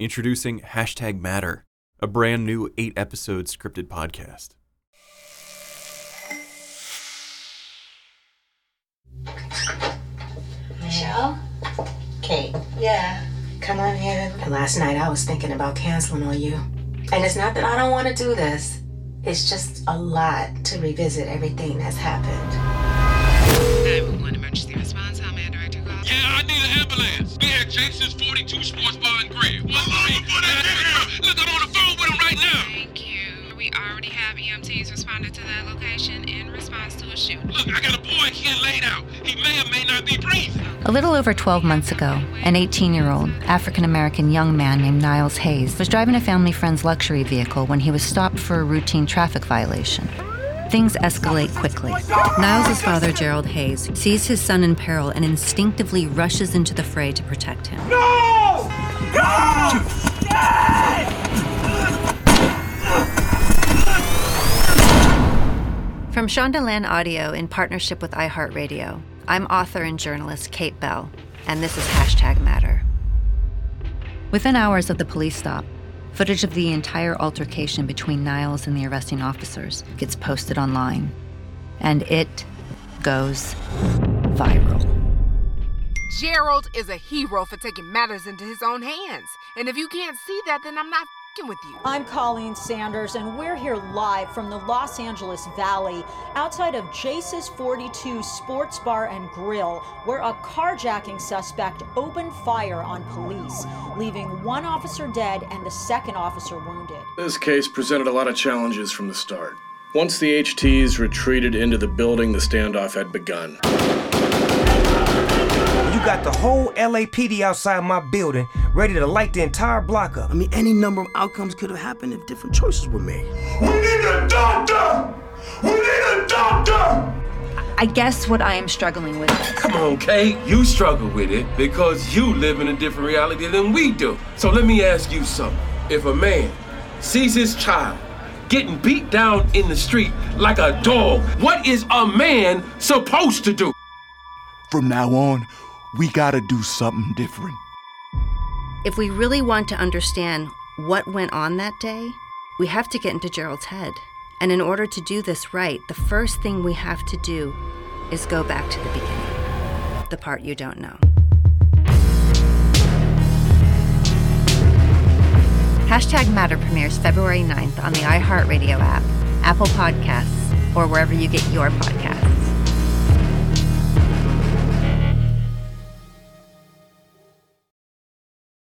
Introducing Hashtag Matter, a brand new eight episode scripted podcast. Michelle? Kate, Yeah. come on in. And last night I was thinking about canceling on you. And it's not that I don't want to do this, it's just a lot to revisit everything that's happened. 911 emergency response. How may I direct your call? Yeah, I need an ambulance. We had Jason's 42 Sports EMTs responded to that location in response to a shooting. Look, I got a boy here laid out. He may or may not be breathing. A little over 12 months ago, an 18 year old African American young man named Niles Hayes was driving a family friend's luxury vehicle when he was stopped for a routine traffic violation. Things escalate quickly. Niles' father, Gerald Hayes, sees his son in peril and instinctively rushes into the fray to protect him. From Shondaland Audio in partnership with iHeartRadio, I'm author and journalist Kate Bell, and this is Hashtag Matter. Within hours of the police stop, footage of the entire altercation between Niles and the arresting officers gets posted online, and it goes viral. Gerald is a hero for taking matters into his own hands. And if you can't see that, then I'm not with you. I'm Colleen Sanders, and we're here live from the Los Angeles Valley outside of Jace's 42 Sports Bar and Grill, where a carjacking suspect opened fire on police, leaving one officer dead and the second officer wounded. This case presented a lot of challenges from the start. Once the HTs retreated into the building, the standoff had begun. You got the whole LAPD outside my building, ready to light the entire block up. I mean, any number of outcomes could have happened if different choices were made. We need a doctor! We need a doctor! I guess what I am struggling with is Come on, Kate. You struggle with it because you live in a different reality than we do. So let me ask you something. If a man sees his child getting beat down in the street like a dog, what is a man supposed to do? From now on, we gotta do something different. If we really want to understand what went on that day, we have to get into Gerald's head. And in order to do this right, the first thing we have to do is go back to the beginning, the part you don't know. Hashtag Matter premieres February 9th on the iHeartRadio app, Apple Podcasts, or wherever you get your podcasts.